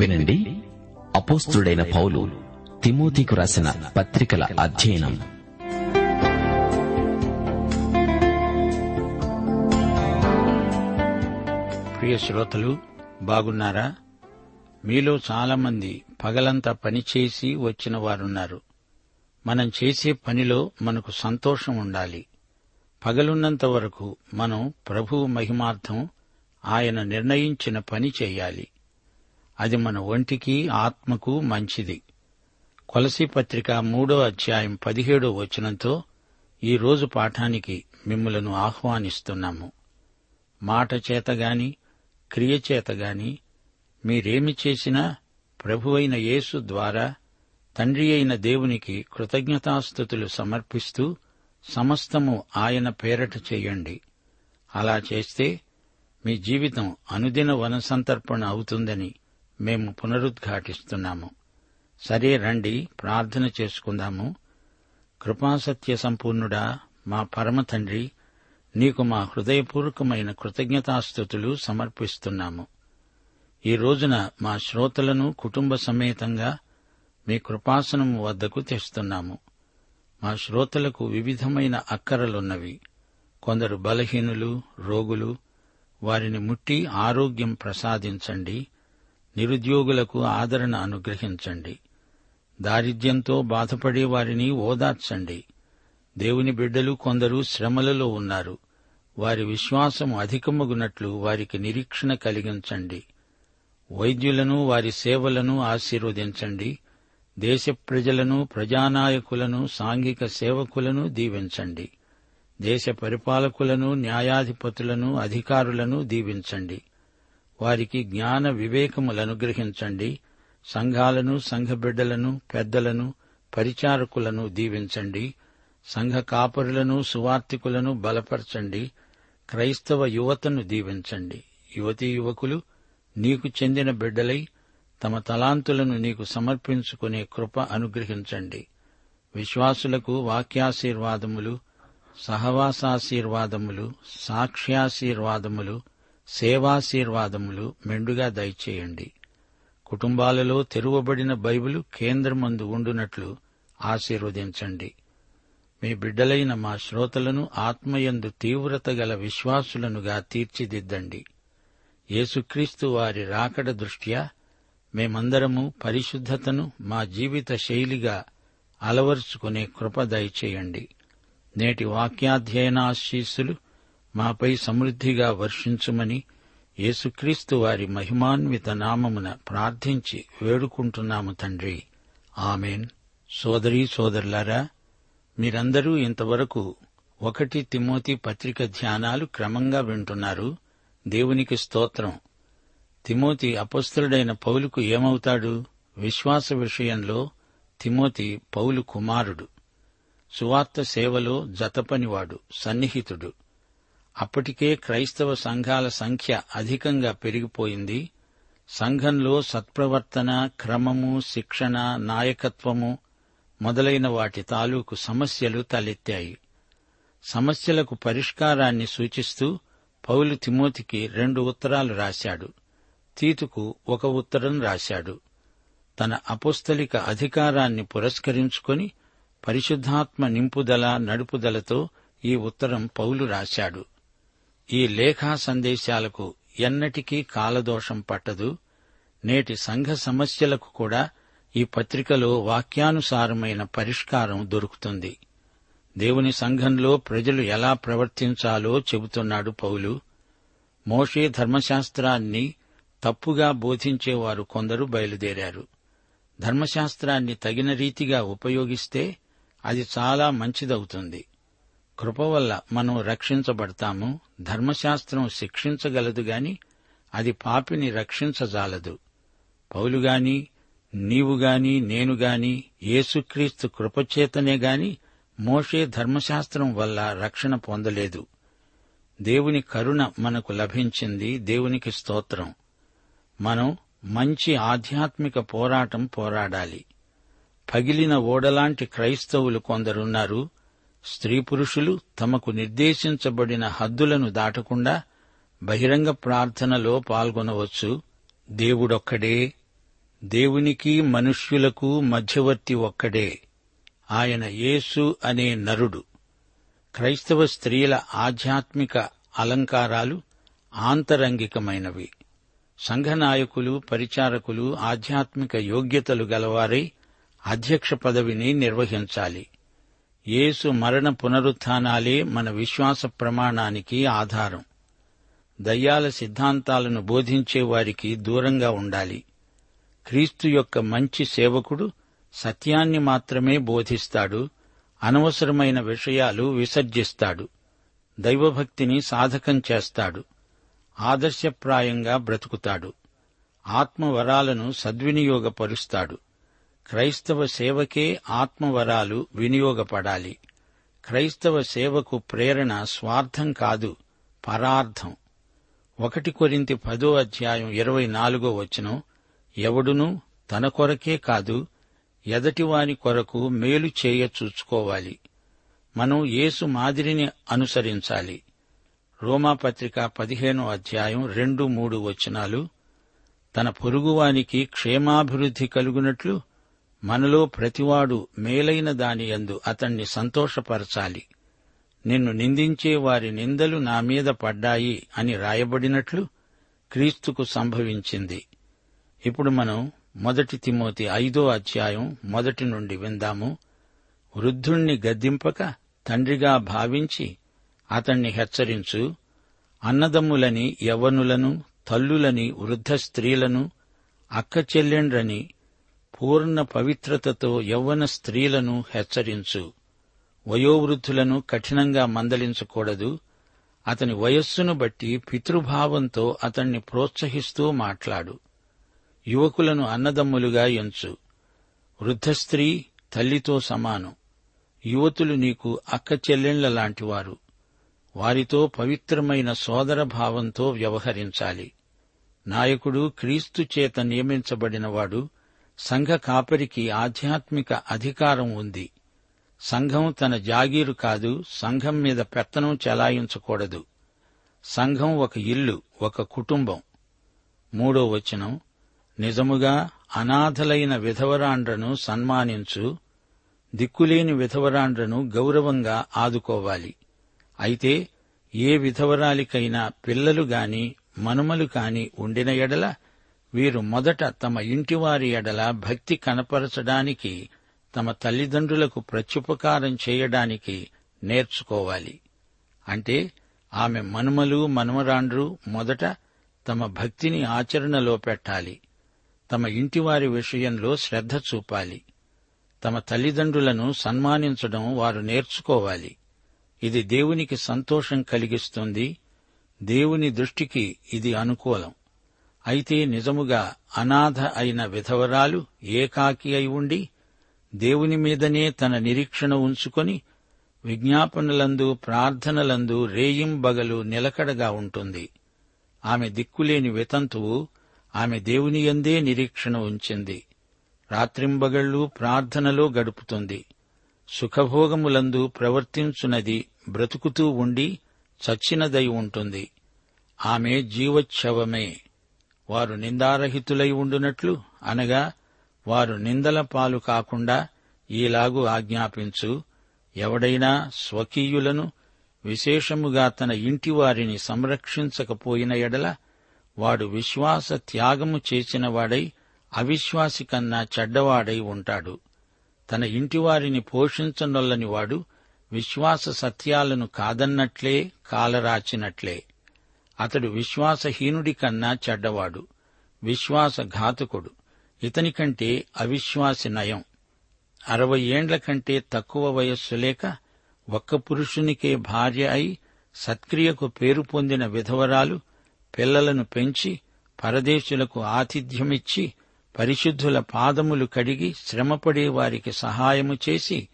వినండి. అపోస్తుడైన పౌలు తిమోతికు రాసిన పత్రికల అధ్యయనం. ప్రియ శ్రోతలు బాగున్నారా? మీలో చాలామంది పగలంతా పనిచేసి వచ్చిన వారున్నారు. మనం చేసే పనిలో మనకు సంతోషం ఉండాలి. పగలున్నంత వరకు మనం ప్రభువు మహిమార్థం ఆయన నిర్ణయించిన పని చేయాలి. అది మన ఒంటికి ఆత్మకు మంచిది. కొలసి పత్రిక మూడో అధ్యాయం పదిహేడో వచనంతో ఈ రోజు పాఠానికి మిమ్మలను ఆహ్వానిస్తున్నాము. మాట చేతగాని క్రియ చేతగాని మీరేమి చేసినా ప్రభువైన యేసు ద్వారా తండ్రి అయిన దేవునికి కృతజ్ఞతాస్థుతులు సమర్పిస్తూ సమస్తము ఆయన పేరట చేయండి. అలా చేస్తే మీ జీవితం అనుదిన వనసంతర్పణ అవుతుందని మేము పునరుద్ఘాటిస్తున్నాము. సరే రండి ప్రార్థన చేసుకుందాము. కృపాసత్య సంపూర్ణుడా మా పరమ తండ్రి నీకు మా హృదయపూర్వకమైన కృతజ్ఞతాస్థుతులు సమర్పిస్తున్నాము. ఈ రోజున మా శ్రోతలను కుటుంబ సమేతంగా మీ కృపాసనము వద్దకు తెస్తున్నాము. మా శ్రోతలకు వివిధమైన అక్కరలున్నవి. కొందరు బలహీనులు రోగులు వారిని ముట్టి ఆరోగ్యం ప్రసాదించండి. నిరుద్యోగులకు ఆదరణ అనుగ్రహించండి. దారిద్ర్యంతో బాధపడే వారిని ఓదార్చండి. దేవుని బిడ్డలు కొందరు శ్రమలలో ఉన్నారు. వారి విశ్వాసం అధికమగునట్లు వారికి నిరీక్షణ కలిగించండి. వైద్యులను వారి సేవలను ఆశీర్వదించండి. దేశ ప్రజలను ప్రజానాయకులను సాంఘిక సేవకులను దీవించండి. దేశ పరిపాలకులను న్యాయాధిపతులను అధికారులను దీవించండి. వారికి జ్ఞాన వివేకములనుగ్రహించండి. సంఘాలను సంఘ బిడ్డలను పెద్దలను పరిచారకులను దీవించండి. సంఘ కాపరులను సువార్థికులను బలపరచండి. క్రైస్తవ యువతను దీవించండి. యువతీ యువకులు నీకు చెందిన బిడ్డలై తమ తలాంతులను నీకు సమర్పించుకునే కృప అనుగ్రహించండి. విశ్వాసులకు వాక్యాశీర్వాదములు సహవాసాశీర్వాదములు సాక్ష్యాశీర్వాదములు సేవాశీర్వాదములు మెండుగా దయచేయండి. కుటుంబాలలో తెరువబడిన బైబిలు కేంద్రమందు ఉండునట్లు ఆశీర్వదించండి. మీ బిడ్డలైన మా శ్రోతలను ఆత్మయందు తీవ్రత గల విశ్వాసులనుగా తీర్చిదిద్దండి. యేసుక్రీస్తు వారి రాకడ దృష్ట్యా మేమందరము పరిశుద్ధతను మా జీవిత శైలిగా అలవరుచుకునే కృప దయచేయండి. నేటి వాక్యాధ్యయనాశీస్సులు మాపై సమృద్దిగా వర్షించుమని యేసుక్రీస్తు వారి మహిమాన్విత నామమున ప్రార్థించి వేడుకుంటున్నాము తండ్రి. ఆమెన్. సోదరీ సోదరులారా మీరందరూ ఇంతవరకు ఒకటి తిమోతి పత్రిక ధ్యానాలు క్రమంగా వింటున్నారు. దేవునికి స్తోత్రం. తిమోతి అపస్తుడైన పౌలుకు ఏమవుతాడు? విశ్వాస విషయంలో తిమోతి పౌలు కుమారుడు. సువార్త సేవలో జతపనివాడు సన్నిహితుడు. అప్పటికే క్రైస్తవ సంఘాల సంఖ్య అధికంగా పెరిగిపోయింది. సంఘంలో సత్ప్రవర్తన క్రమము శిక్షణ నాయకత్వము మొదలైన వాటి తాలూకు సమస్యలు తలెత్తాయి. సమస్యలకు పరిష్కారాన్ని సూచిస్తూ పౌలు తిమోతికి రెండు ఉత్తరాలు రాశాడు. తీతుకు ఒక ఉత్తరం రాశాడు. తన అపుస్తలిక అధికారాన్ని పురస్కరించుకొని పరిశుద్ధాత్మ నింపుదల నడుపుదలతో ఈ ఉత్తరం పౌలు రాశాడు. ఈ లేఖా సందేశాలకు ఎన్నటికీ కాలదోషం పట్టదు. నేటి సంఘ సమస్యలకు కూడా ఈ పత్రికలో వాక్యానుసారమైన పరిష్కారం దొరుకుతుంది. దేవుని సంఘంలో ప్రజలు ఎలా ప్రవర్తించాలో చెబుతున్నాడు పౌలు. మోషే ధర్మశాస్త్రాన్ని తప్పుగా బోధించేవారు కొందరు బయలుదేరారు. ధర్మశాస్త్రాన్ని తగిన రీతిగా ఉపయోగిస్తే అది చాలా మంచిదవుతుంది. కృప వల్ల మనం రక్షించబడతాము ధర్మశాస్త్రం శిక్షించగలదు గాని అది పాపిని రక్షించజాలదు. పౌలుగాని నీవుగాని నేనుగాని యేసుక్రీస్తు కృపచేతనే గాని మోషే ధర్మశాస్త్రం వల్ల రక్షణ పొందలేదు. దేవుని కరుణ మనకు లభించింది దేవునికి స్తోత్రం. మనం మంచి ఆధ్యాత్మిక పోరాటం పోరాడాలి. పగిలిన ఓడలాంటి క్రైస్తవులు కొందరున్నారు స్త్రీ పురుషులు తమకు నిర్దేశించబడిన హద్దులను దాటకుండా బహిరంగ ప్రార్థనలో పాల్గొనవచ్చు. దేవుడొక్కడే. దేవునికి మనుష్యులకు మధ్యవర్తి ఒక్కడే. ఆయన యేసు అనే నరుడు. క్రైస్తవ స్త్రీల ఆధ్యాత్మిక అలంకారాలు ఆంతరంగికమైనవి. సంఘనాయకులు పరిచారకులు ఆధ్యాత్మిక యోగ్యతలు గలవారై అధ్యక్ష పదవిని నిర్వహించాలి. యేసు మరణ పునరుత్నాలే మన విశ్వాస ప్రమాణానికి ఆధారం. దయ్యాల సిద్ధాంతాలను బోధించే వారికి దూరంగా ఉండాలి. క్రీస్తు యొక్క మంచి సేవకుడు సత్యాన్ని మాత్రమే బోధిస్తాడు అనవసరమైన విషయాలు విసర్జిస్తాడు దైవభక్తిని సాధకం చేస్తాడు ఆదర్శప్రాయంగా బ్రతుకుతాడు ఆత్మవరాలను సద్వినియోగపరుస్తాడు. క్రైస్తవ సేవకే ఆత్మవరాలు వినియోగపడాలి. క్రైస్తవ సేవకు ప్రేరణ స్వార్థం కాదు పరార్థం. ఒకటి కొరింతి పదో అధ్యాయం ఇరవై నాలుగో వచనం ఎవడునూ తన కొరకే కాదు ఎదటివాని కొరకు మేలు చేయ చూచుకోవాలి. మనం యేసు మాదిరిని అనుసరించాలి. రోమాపత్రిక పదిహేనో అధ్యాయం రెండు మూడు వచనాలు తన పొరుగువానికి క్షేమాభివృద్ధి కలుగునట్లు మనలో ప్రతివాడు మేలైన దాని యందు అతణ్ణి సంతోషపరచాలి. నిన్ను నిందించే వారి నిందలు నా మీద పడ్డాయి అని రాయబడినట్లు క్రీస్తుకు సంభవించింది. ఇప్పుడు మనం మొదటి తిమోతి ఐదో అధ్యాయం మొదటి నుండి విందాము. వృద్ధుణ్ణి గద్దింపక తండ్రిగా భావించి అతణ్ణి హెచ్చరించు. అన్నదమ్ములని యవ్వనులను తల్లులని వృద్ధ స్త్రీలను అక్క చెల్లెండ్రని పూర్ణ పవిత్రతతో యవ్వన స్త్రీలను హెచ్చరించు. వయోవృద్ధులను కఠినంగా మందలించకూడదు. అతని వయస్సును బట్టి పితృభావంతో అతణ్ణి ప్రోత్సహిస్తూ మాట్లాడు. యువకులను అన్నదమ్ములుగా ఎంచు. వృద్ధ స్త్రీ తల్లితో సమానం. యువతులు నీకు అక్క చెల్లెళ్ళ లాంటివారు. వారితో పవిత్రమైన సోదర భావంతో వ్యవహరించాలి. నాయకుడు క్రీస్తు చేత నియమించబడినవాడు సంఘ కాపరికి ఆధ్యాత్మిక అధికారం ఉంది. సంఘం తన జాగీరు కాదు సంఘం మీద పెత్తనం చెలాయించకూడదు. సంఘం ఒక ఇల్లు ఒక కుటుంబం. మూడో వచనం నిజముగా అనాథలైన విధవరాండ్రను సన్మానించు దిక్కులేని విధవరాండ్రను గౌరవంగా ఆదుకోవాలి. అయితే ఏ విధవరాలికైనా పిల్లలు గాని మనుమలు కాని ఉండిన ఎడల వీరు మొదట తమ ఇంటివారి ఎడల భక్తి కనపరచడానికి తమ తల్లిదండ్రులకు ప్రత్యుపకారం చేయడానికి నేర్చుకోవాలి. అంటే ఆమె మనుమలు మనుమరాండ్రు మొదట తమ భక్తిని ఆచరణలో పెట్టాలి. తమ ఇంటివారి విషయంలో శ్రద్ధ చూపాలి. తమ తల్లిదండ్రులను సన్మానించడం వారు నేర్చుకోవాలి. ఇది దేవునికి సంతోషం కలిగిస్తుంది. దేవుని దృష్టికి ఇది అనుకూలం. అయితే నిజముగా అనాథ అయిన విధవరాలు ఏకాకి అయి ఉండి దేవుని మీదనే తన నిరీక్షణ ఉంచుకొని విజ్ఞాపనలందు ప్రార్థనలందు రేయింబగలు నిలకడగా ఉంటుంది. ఆమె దిక్కులేని వితంతువు ఆమె దేవుని యందే నిరీక్షణ ఉంచింది. రాత్రింబగళ్ళు ప్రార్థనలో గడుపుతుంది. సుఖభోగములందు ప్రవర్తించునది బ్రతుకుతూ ఉండి చచ్చినదై ఉంటుంది. ఆమె జీవచ్ఛవమే. వారు నిందారహితులై ఉండునట్లు అనగా వారు నిందల పాలు కాకుండా ఈలాగు ఆజ్ఞాపించు ఎవడైనా స్వకీయులను విశేషముగా తన ఇంటివారిని సంరక్షించకపోయిన ఎడల వాడు విశ్వాస త్యాగము చేసినవాడై అవిశ్వాసి కన్నా చెడ్డవాడై ఉంటాడు. తన ఇంటివారిని పోషించనొల్లని వాడు విశ్వాస సత్యాలను కాదన్నట్లే కాలరాచినట్లే. అతడు విశ్వాసహీనుడి కన్నా చెడ్డవాడు విశ్వాసఘాతకుడు. ఇతని కంటే అవిశ్వాసి నయం. అరవై ఏండ్ల కంటే తక్కువ వయస్సు లేక ఒక్క పురుషునికే భార్య అయి సత్క్రియకు పేరు పొందిన విధవరాలు పిల్లలను పెంచి పరదేశులకు ఆతిథ్యమిచ్చి పరిశుద్ధుల పాదములు కడిగి శ్రమపడే వారికి సహాయము చేసి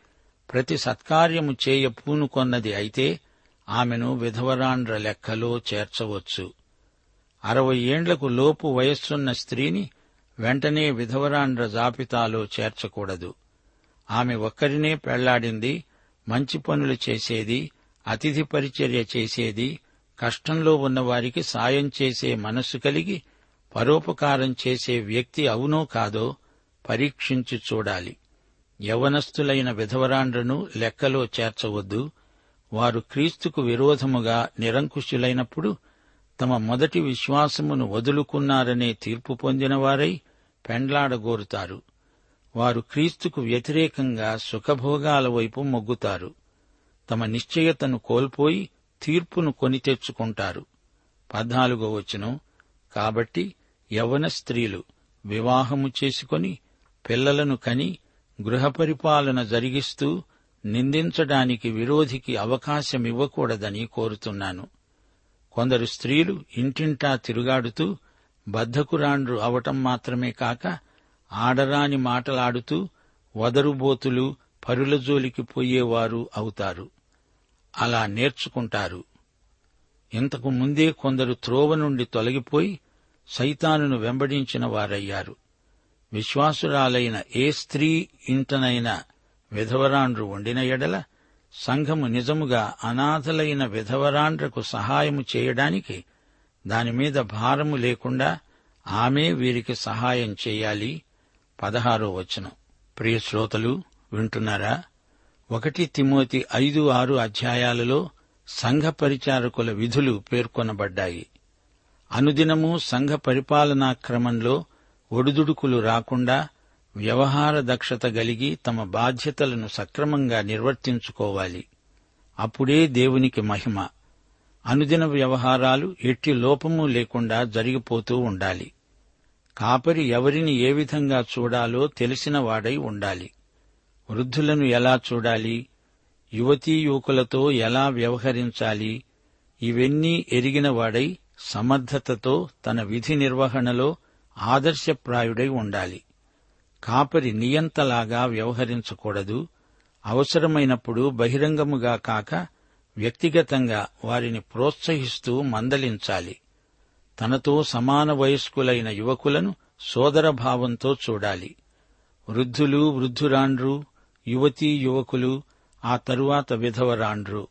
ప్రతి సత్కార్యము చేయ పూనుకొన్నది అయితే ఆమెను విధవరాండ్ర లెక్కలో చేర్చవచ్చు. అరవై ఏండ్లకు లోపు వయస్సున్న స్త్రీని వెంటనే విధవరాండ్ర జాబితాలో చేర్చకూడదు. ఆమె ఒక్కరినే పెళ్ళాడింది మంచి పనులు చేసేది అతిథి పరిచర్య చేసేది కష్టంలో ఉన్నవారికి సాయం చేసే మనస్సు కలిగి పరోపకారం చేసే వ్యక్తి అవునో కాదో పరీక్షించి చూడాలి. యవనస్తులైన విధవరాండ్రను లెక్కలో చేర్చవద్దు. వారు క్రీస్తుకు విరోధముగా నిరంకుశులైనప్పుడు తమ మొదటి విశ్వాసమును వదులుకున్నారనే తీర్పు పొందినవారై పెండ్లాడగోరుతారు. వారు క్రీస్తుకు వ్యతిరేకంగా సుఖభోగాల వైపు మొగ్గుతారు. తమ నిశ్చయతను కోల్పోయి తీర్పును కొని తెచ్చుకుంటారు. పద్నాలుగో వచనం. కాబట్టి యవన స్త్రీలు వివాహము చేసుకొని పిల్లలను కని గృహపరిపాలన జరిగిస్తూ నిందించడానికి విరోధికి అవకాశమివ్వకూడదని కోరుతున్నాను. కొందరు స్త్రీలు ఇంటింటా తిరుగాడుతూ బద్ధకురాండ్రు అవటం మాత్రమే కాక ఆడరాని మాటలాడుతూ వదరుబోతులు పరుల జోలికి పోయేవారు అవుతారు. అలా నేర్చుకుంటారు. ఇంతకు ముందే కొందరు త్రోవ నుండి తొలగిపోయి సైతానును వెంబడించిన వారయ్యారు. విశ్వాసురాలైన ఏ స్త్రీ ఇంటనైనా విధవరాండ్రు వండిన ఎడల సంఘము నిజముగా అనాథలైన విధవరాండ్రకు సహాయము చేయడానికి దానిమీద భారము లేకుండా ఆమె వీరికి సహాయం చేయాలి. పదహారో వచనం. ప్రియ శ్రోతలు వింటున్నారా? ఒకటి తిమోతి ఐదు ఆరు అధ్యాయాలలో సంఘ పరిచారకుల విధులు పేర్కొనబడ్డాయి. అనుదినము సంఘ పరిపాలనా క్రమంలో ఒడిదుడుకులు రాకుండా వ్యవహార దక్షత గలిగి తమ బాధ్యతలను సక్రమంగా నిర్వర్తించుకోవాలి. అప్పుడే దేవునికి మహిమ. అనుదిన వ్యవహారాలు ఎట్టి లోపము లేకుండా జరిగిపోతూ ఉండాలి. కాపరి ఎవరిని ఏ విధంగా చూడాలో తెలిసిన వాడై ఉండాలి. వృద్ధులను ఎలా చూడాలి? యువతీ యువకులతో ఎలా వ్యవహరించాలి? ఇవన్నీ ఎరిగిన వాడై సమర్థతతో తన విధి నిర్వహణలో ఆదర్శప్రాయుడై ఉండాలి. కాపరి నియంతలాగా వ్యవహరించకూడదు. అవసరమైనప్పుడు బహిరంగముగా కాక వ్యక్తిగతంగా వారిని ప్రోత్సహిస్తూ మందలించాలి. తనతో సమాన వయస్కులైన యువకులను సోదరభావంతో చూడాలి. వృద్ధులు వృద్ధురాండ్రు యువతీ యువకులు ఆ తరువాత విధవరాండ్రు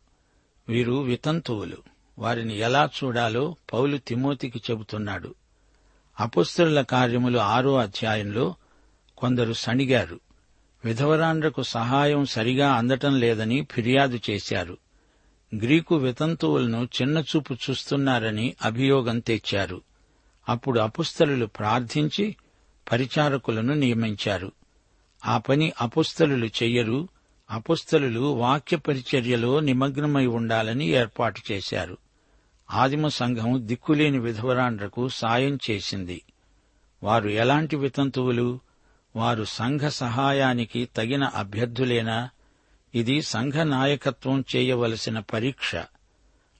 వీరు వితంతువులు. వారిని ఎలా చూడాలో పౌలు తిమోతికి చెబుతున్నాడు. అపుస్తుల కార్యములు ఆరో అధ్యాయంలో కొందరు సణిగారు. విధవరాండ్రకు సహాయం సరిగా అందటం లేదని ఫిర్యాదు చేశారు. గ్రీకు వితంతువులను చిన్నచూపు చూస్తున్నారని అభియోగం తెచ్చారు. అప్పుడు అపుస్తలు ప్రార్థించి పరిచారకులను నియమించారు. ఆ పని అపుస్తలు చెయ్యరు. అపుస్తలు వాక్య పరిచర్యలో నిమగ్నమై ఉండాలని ఏర్పాటు చేశారు. ఆదిమ సంఘం దిక్కులేని విధవరాండ్రకు సాయం చేసింది. వారు ఎలాంటి వితంతువులు? వారు సంఘ సహాయానికి తగిన అభ్యర్థులేనా? ఇది సంఘ నాయకత్వం చేయవలసిన పరీక్ష.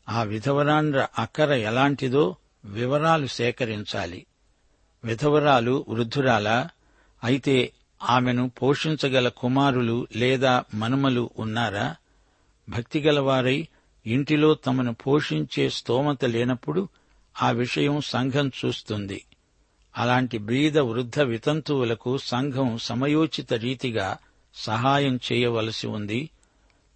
ఆ విధవరాండ్ర అక్కర ఎలాంటిదో వివరాలు సేకరించాలి. విధవరాలు వృద్ధురాలా? అయితే ఆమెను పోషించగల కుమారులు లేదా మనుమలు ఉన్నారా? భక్తిగలవారై ఇంటిలో తమను పోషించే స్తోమత లేనప్పుడు ఆ విషయం సంఘం చూస్తుంది. అలాంటి బీద వృద్ధ వితంతువులకు సంఘం సమయోచిత రీతిగా సహాయం చేయవలసి ఉంది.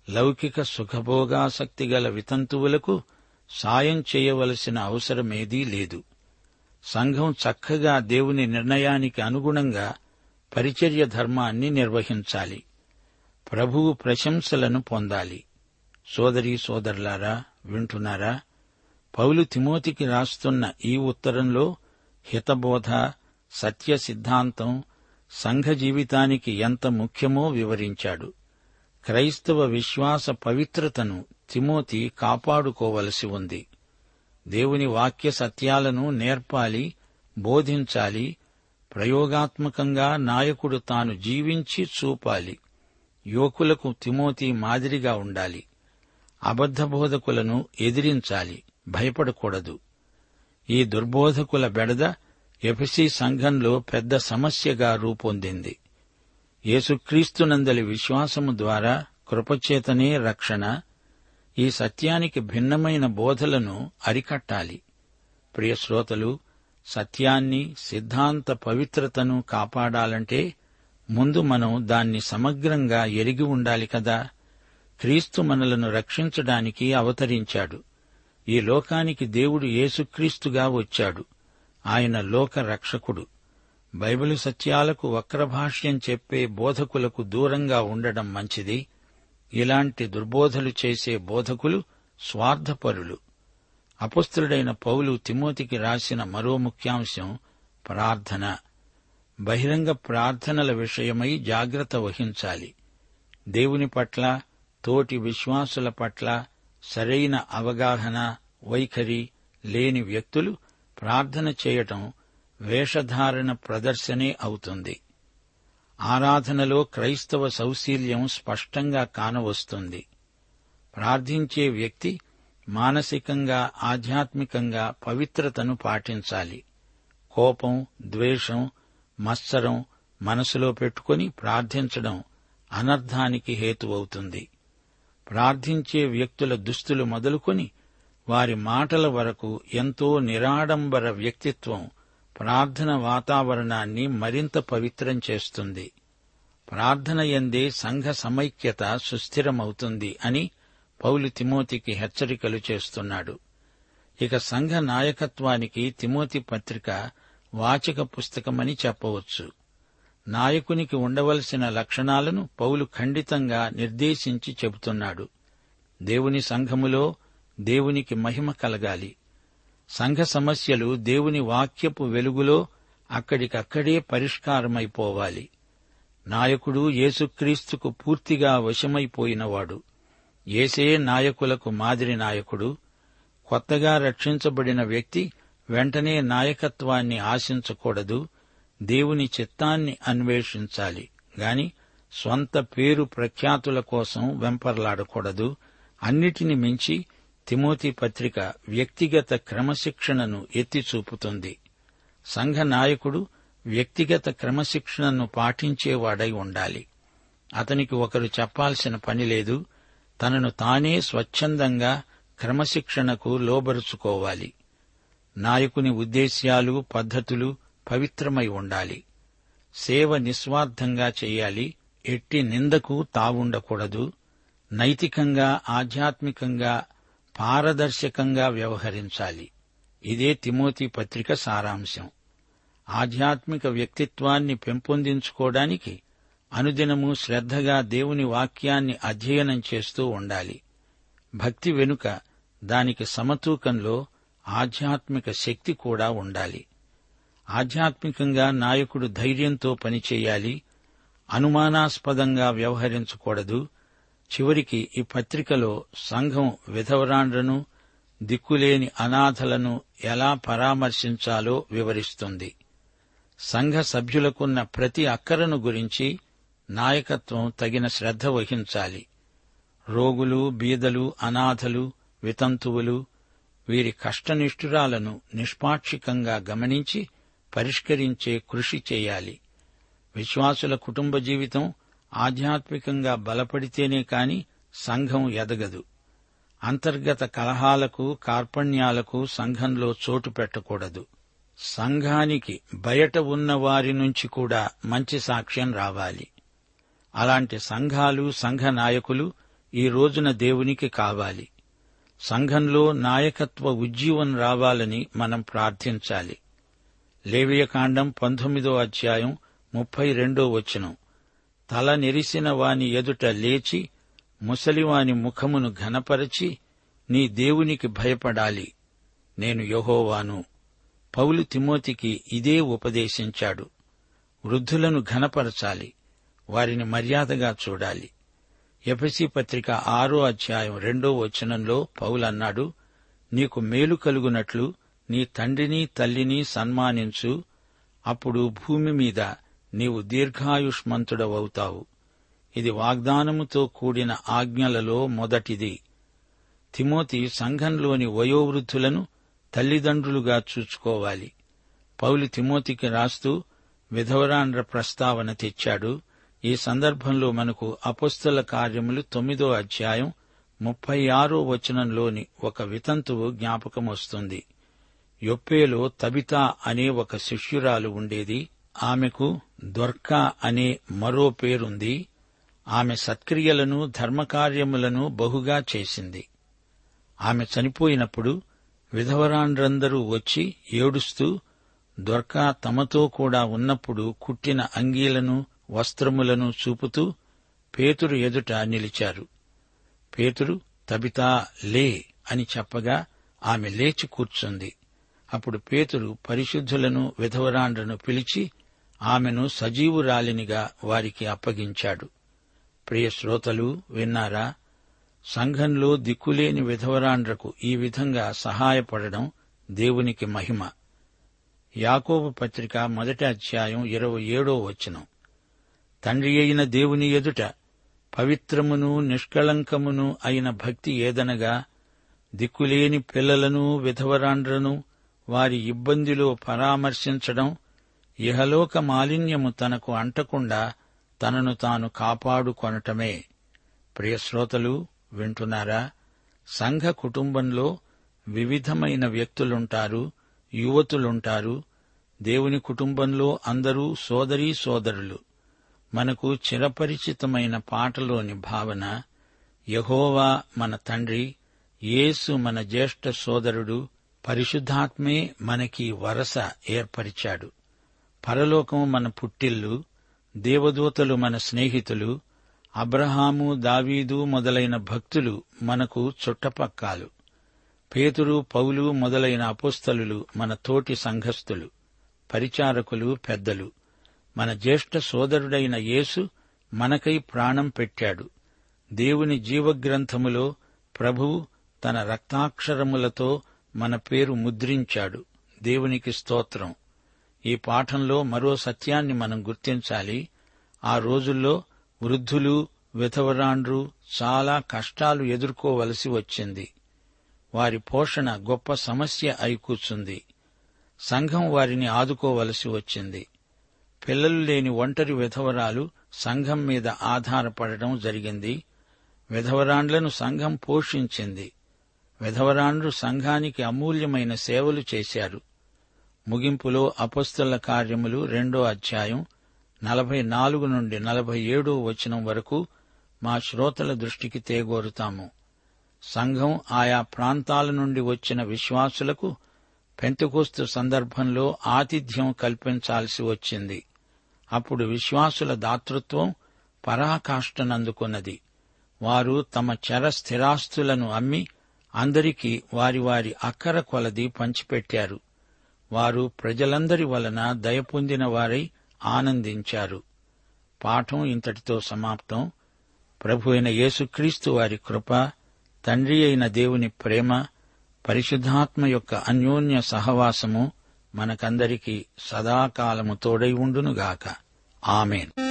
లౌకిక సుఖభోగాసక్తి గల వితంతువులకు సాయం చేయవలసిన అవసరమేదీ లేదు. సంఘం చక్కగా దేవుని నిర్ణయానికి అనుగుణంగా పరిచర్య ధర్మాన్ని నిర్వహించాలి. ప్రభువు ప్రశంసలను పొందాలి. సోదరీ సోదరులారా వింటున్నారా? పౌలు తిమోతికి రాస్తున్న ఈ ఉత్తరంలో హితబోధ సత్య సిద్ధాంతం సంఘ జీవితానికి ఎంత ముఖ్యమో వివరించాడు. క్రైస్తవ విశ్వాస పవిత్రతను తిమోతి కాపాడుకోవలసి ఉంది. దేవుని వాక్య సత్యాలను నేర్పాలి బోధించాలి ప్రయోగాత్మకంగా నాయకుడు తాను జీవించి చూపాలి. యువకులకు తిమోతి మాదిరిగా ఉండాలి. అబద్ధబోధకులను ఎదిరించాలి. భయపడకూడదు. ఈ దుర్బోధకుల బెడద ఎఫ్సి సంఘంలో పెద్ద సమస్యగా రూపొందింది. యేసుక్రీస్తునందలి విశ్వాసము ద్వారా కృపచేతనే రక్షణ ఈ సత్యానికి భిన్నమైన బోధలను అరికట్టాలి. ప్రియశ్రోతలు సత్యాన్ని సిద్ధాంత పవిత్రతను కాపాడాలంటే ముందు మనం దాన్ని సమగ్రంగా ఎరిగి ఉండాలి కదా. క్రీస్తు మనలను రక్షించడానికి అవతరించాడు. ఈ లోకానికి దేవుడు యేసుక్రీస్తుగా వచ్చాడు. ఆయన లోక రక్షకుడు బైబిలు సత్యాలకు వక్రభాష్యం చెప్పే బోధకులకు దూరంగా ఉండడం మంచిది. ఇలాంటి దుర్బోధలు చేసే బోధకులు స్వార్థపరులు. అపుస్తుడైన పౌలు తిమోతికి రాసిన మరో ముఖ్యాంశం ప్రార్థన. బహిరంగ ప్రార్థనల విషయమై జాగ్రత్త వహించాలి. దేవుని పట్ల తోటి విశ్వాసుల పట్ల సరైన అవగాహన వైఖరి లేని వ్యక్తులు ప్రార్థన చేయటం వేషధారణ ప్రదర్శనే అవుతుంది. ఆరాధనలో క్రైస్తవ సౌశీల్యం స్పష్టంగా కానవస్తుంది. ప్రార్థించే వ్యక్తి మానసికంగా ఆధ్యాత్మికంగా పవిత్రతను పాటించాలి. కోపం ద్వేషం మత్సరం మనసులో పెట్టుకుని ప్రార్థించడం అనర్థానికి హేతువవుతుంది. ప్రార్థించే వ్యక్తుల దుస్తులు మొదలుకొని వారి మాటల వరకు ఎంతో నిరాడంబర వ్యక్తిత్వం ప్రార్థన వాతావరణాన్ని మరింత పవిత్రం చేస్తుంది. ప్రార్థన ఎందే సంఘ సమైక్యత సుస్థిరమవుతుంది అని పౌలు తిమోతికి హెచ్చరికలు చేస్తున్నాడు. ఇక సంఘ నాయకత్వానికి తిమోతి పత్రిక వాచక పుస్తకమని చెప్పవచ్చు. నాయకునికి ఉండవలసిన లక్షణాలను పౌలు ఖండితంగా నిర్దేశించి చెబుతున్నాడు. దేవుని సంఘములో దేవునికి మహిమ కలగాలి. సంఘ సమస్యలు దేవుని వాక్యపు వెలుగులో అక్కడికక్కడే పరిష్కారమైపోవాలి. నాయకుడు యేసుక్రీస్తుకు పూర్తిగా వశమైపోయినవాడు. ఏసే నాయకులకు మాదిరి నాయకుడు. కొత్తగా రక్షించబడిన వ్యక్తి వెంటనే నాయకత్వాన్ని ఆశించకూడదు. దేవుని చిత్తాన్ని అన్వేషించాలి. గాని స్వంత పేరు ప్రఖ్యాతుల కోసం వెంపర్లాడకూడదు. అన్నిటిని మించి తిమోతి పత్రిక వ్యక్తిగత క్రమశిక్షణను ఎత్తి చూపుతుంది సంఘ నాయకుడు వ్యక్తిగత క్రమశిక్షణను పాటించేవాడై ఉండాలి. అతనికి ఒకరు చెప్పాల్సిన పని లేదు. తనను తానే స్వచ్ఛందంగా క్రమశిక్షణకు లోబరుచుకోవాలి. నాయకుని ఉద్దేశ్యాలు పద్ధతులు పవిత్రమై ఉండాలి. సేవ నిస్వార్థంగా చేయాలి. ఎట్టి నిందకు తావుండకూడదు. నైతికంగా ఆధ్యాత్మికంగా పారదర్శకంగా వ్యవహరించాలి. ఇదే తిమోతి పత్రిక సారాంశం. ఆధ్యాత్మిక వ్యక్తిత్వాన్ని పెంపొందించుకోవడానికి అనుదినము శ్రద్ధగా దేవుని వాక్యాన్ని అధ్యయనం చేస్తూ ఉండాలి. భక్తి వెనుక దానికి సమతూకంలో ఆధ్యాత్మిక శక్తి కూడా ఉండాలి. ఆధ్యాత్మికంగా నాయకుడు ధైర్యంతో పనిచేయాలి అనుమానాస్పదంగా వ్యవహరించకూడదు. చివరికి ఈ పత్రికలో సంఘం విధవరాండ్రను దిక్కులేని అనాథలను ఎలా పరామర్శించాలో వివరిస్తుంది. సంఘ సభ్యులకున్న ప్రతి అక్కరను గురించి నాయకత్వం తగిన శ్రద్ధ వహించాలి. రోగులు బీదలు అనాథలు వితంతువులు వీరి కష్టనిష్ఠురాలను నిష్పాక్షికంగా గమనించి పరిష్కరించే కృషి చేయాలి. విశ్వాసుల కుటుంబ జీవితం ఆధ్యాత్మికంగా బలపడితేనే కాని సంఘం ఎదగదు. అంతర్గత కలహాలకు కార్పణ్యాలకు సంఘంలో చోటు పెట్టకూడదు. సంఘానికి బయట ఉన్న వారి నుంచి కూడా మంచి సాక్ష్యం రావాలి. అలాంటి సంఘాలు సంఘ నాయకులు ఈ రోజున దేవునికి కావాలి. సంఘంలో నాయకత్వ ఉజ్జీవం రావాలని మనం ప్రార్థించాలి. లేవియకాండం పంతొమ్మిదో అధ్యాయం ముప్పై రెండో వచనం. తల నెరిసిన వాని ఎదుట లేచి ముసలివాని ముఖమును ఘనపరచి నీ దేవునికి భయపడాలి. నేను యహోవాను. పౌలు తిమోతికి ఇదే ఉపదేశించాడు. వృద్ధులను ఘనపరచాలి. వారిని మర్యాదగా చూడాలి. ఎఫసి పత్రిక ఆరో అధ్యాయం రెండో వచనంలో పౌలన్నాడు నీకు మేలు కలుగునట్లు నీ తండ్రిని తల్లిని సన్మానించు. అప్పుడు భూమి మీద నీవు దీర్ఘాయుష్మంతుడవవుతావు. ఇది వాగ్దానముతో కూడిన ఆజ్ఞలలో మొదటిది. తిమోతి సంఘంలోని వయోవృద్ధులను తల్లిదండ్రులుగా చూచుకోవాలి. పౌలు తిమోతికి రాస్తూ విధవరాండ్ర ప్రస్తావన తెచ్చాడు. ఈ సందర్భంలో మనకు అపుస్తల కార్యములు తొమ్మిదో అధ్యాయం ముప్పై ఆరో వచనంలోని ఒక వితంతువు జ్ఞాపకం వస్తుంది యొప్పేలో తబితా అనే ఒక శిష్యురాలు ఉండేది. ఆమెకు దొర్కా అనే మరో పేరుంది. ఆమె సత్క్రియలను ధర్మకార్యములను బహుగా చేసింది. ఆమె చనిపోయినప్పుడు విధవరాండ్రందరూ వచ్చి ఏడుస్తూ దొర్కా తమతో కూడా ఉన్నప్పుడు కుట్టిన అంగీలను వస్త్రములను చూపుతూ పేతురు ఎదుట నిలిచారు. పేతురు తబితా లే అని చెప్పగా ఆమె లేచి కూర్చుంది. అప్పుడు పేతురు పరిశుద్ధులను విధవరాండ్రను పిలిచి ఆమెను సజీవురాలినిగా వారికి అప్పగించాడు. ప్రియ శ్రోతలు విన్నారా? సంఘంలో దిక్కులేని విధవరాండ్రకు ఈ విధంగా సహాయపడడం దేవునికి మహిమ. యాకోబు పత్రిక మొదటి అధ్యాయం ఇరవై ఏడో వచనం. తండ్రి అయిన దేవుని ఎదుట పవిత్రమును నిష్కళంకమును అయిన భక్తి ఏదనగా దిక్కులేని పిల్లలను విధవరాండ్రను వారి ఇబ్బందిలో పరామర్శించడం ఇహలోక మాలిన్యము తనకు అంటకుండా తనను తాను కాపాడుకొనటమే. ప్రియశ్రోతలు వింటున్నారా? సంఘ కుటుంబంలో వివిధమైన వ్యక్తులుంటారు యువతులుంటారు. దేవుని కుటుంబంలో అందరూ సోదరీ సోదరులు. మనకు చిరపరిచితమైన పాటలోని భావన యహోవా మన తండ్రి యేసు మన జ్యేష్ఠ సోదరుడు పరిశుద్ధాత్మే మనకి వరస ఏర్పరిచాడు. పరలోకం మన పుట్టిల్లు దేవదూతలు మన స్నేహితులు అబ్రహాము దావీదు మొదలైన భక్తులు మనకు చుట్టపక్కాలు. పేతురు పౌలు మొదలైన అపోస్తలు మన తోటి సంఘస్థులు పరిచారకులు పెద్దలు. మన జ్యేష్ఠ సోదరుడైన యేసు మనకై ప్రాణం పెట్టాడు. దేవుని జీవగ్రంథములో ప్రభువు తన రక్తాక్షరములతో మన పేరు ముద్రించాడు. దేవునికి స్తోత్రం. ఈ పాఠంలో మరో సత్యాన్ని మనం గుర్తించాలి. ఆ రోజుల్లో వృద్ధులు విధవరాండ్రు చాలా కష్టాలు ఎదుర్కోవలసి వచ్చింది. వారి పోషణ గొప్ప సమస్య అయి కూర్చుంది. సంఘం వారిని ఆదుకోవలసి వచ్చింది. పిల్లలు లేని ఒంటరి విధవరాలు సంఘం మీద ఆధారపడటం జరిగింది. విధవరాండ్లను సంఘం పోషించింది. విధవరాండ్రు సంఘానికి అమూల్యమైన సేవలు చేశారు. ముగింపులో అపస్తుల కార్యములు రెండో అధ్యాయం నలభై నాలుగు నుండి నలభై ఏడో వచనం వరకు మా శ్రోతల దృష్టికి తేగోరుతాము. సంఘం ఆయా ప్రాంతాల నుండి వచ్చిన విశ్వాసులకు పెంతకోస్తు సందర్భంలో ఆతిథ్యం కల్పించాల్సి వచ్చింది. అప్పుడు విశ్వాసుల దాతృత్వం పరాకాష్ఠనందుకున్నది. వారు తమ చర స్థిరాస్తులను అమ్మి అందరికీ వారి వారి అక్కర కొలది పంచిపెట్టారు. వారు ప్రజలందరి వలన దయ పొందిన వారై ఆనందించారు. పాఠం ఇంతటితో సమాప్తం. ప్రభు అయిన యేసుక్రీస్తు వారి కృప తండ్రి అయిన దేవుని ప్రేమ పరిశుద్ధాత్మ యొక్క అన్యోన్య సహవాసము మనకందరికీ సదాకాలము తోడై ఉండునుగాక. ఆమెన్.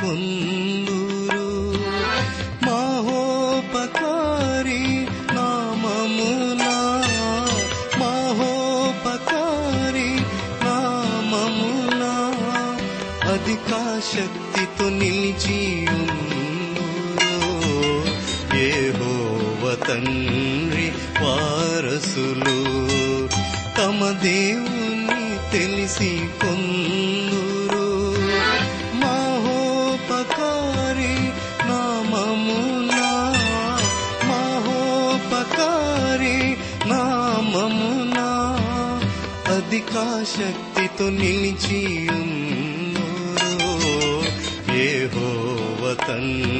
కొందురు మహోపకారి నామములా మహోపకారి నామములా అధికా శక్తితో నిలిచి తండ్రి వారసులు తమ దేవుని తెలిసి శక్తితో నిలిచి యెహోవ తండ్రి వారసులు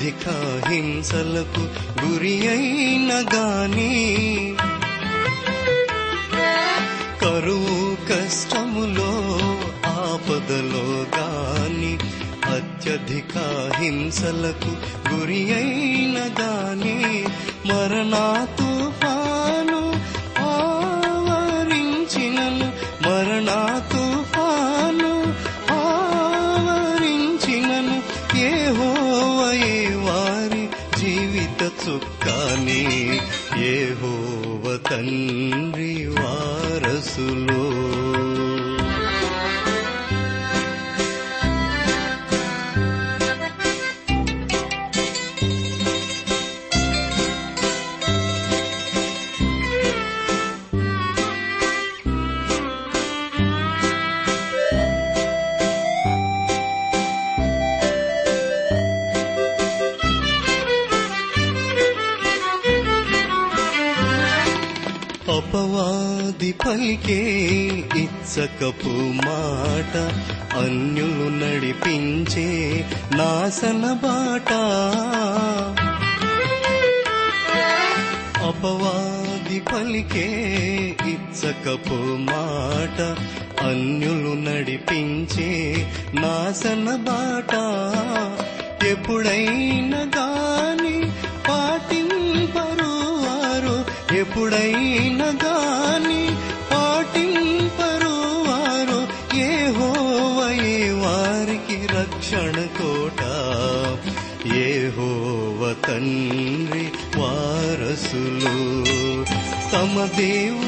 అధిక హింసలకు గురి అయిన గాని కరువు కష్టములో ఆపదలో గాని అత్యధిక హింసలకు గురి అయిన జీవిత ఏ హోవ తండ్రి వారసులో ఎప్పుడైనా గాని పాటింపరు వారు ఎప్పుడైనా గాని పాటింపరు వారు ఏ హోవయే వారికి రక్షణ కోట. ఏ హోవ తండ్రి వారసులు తమ దేవు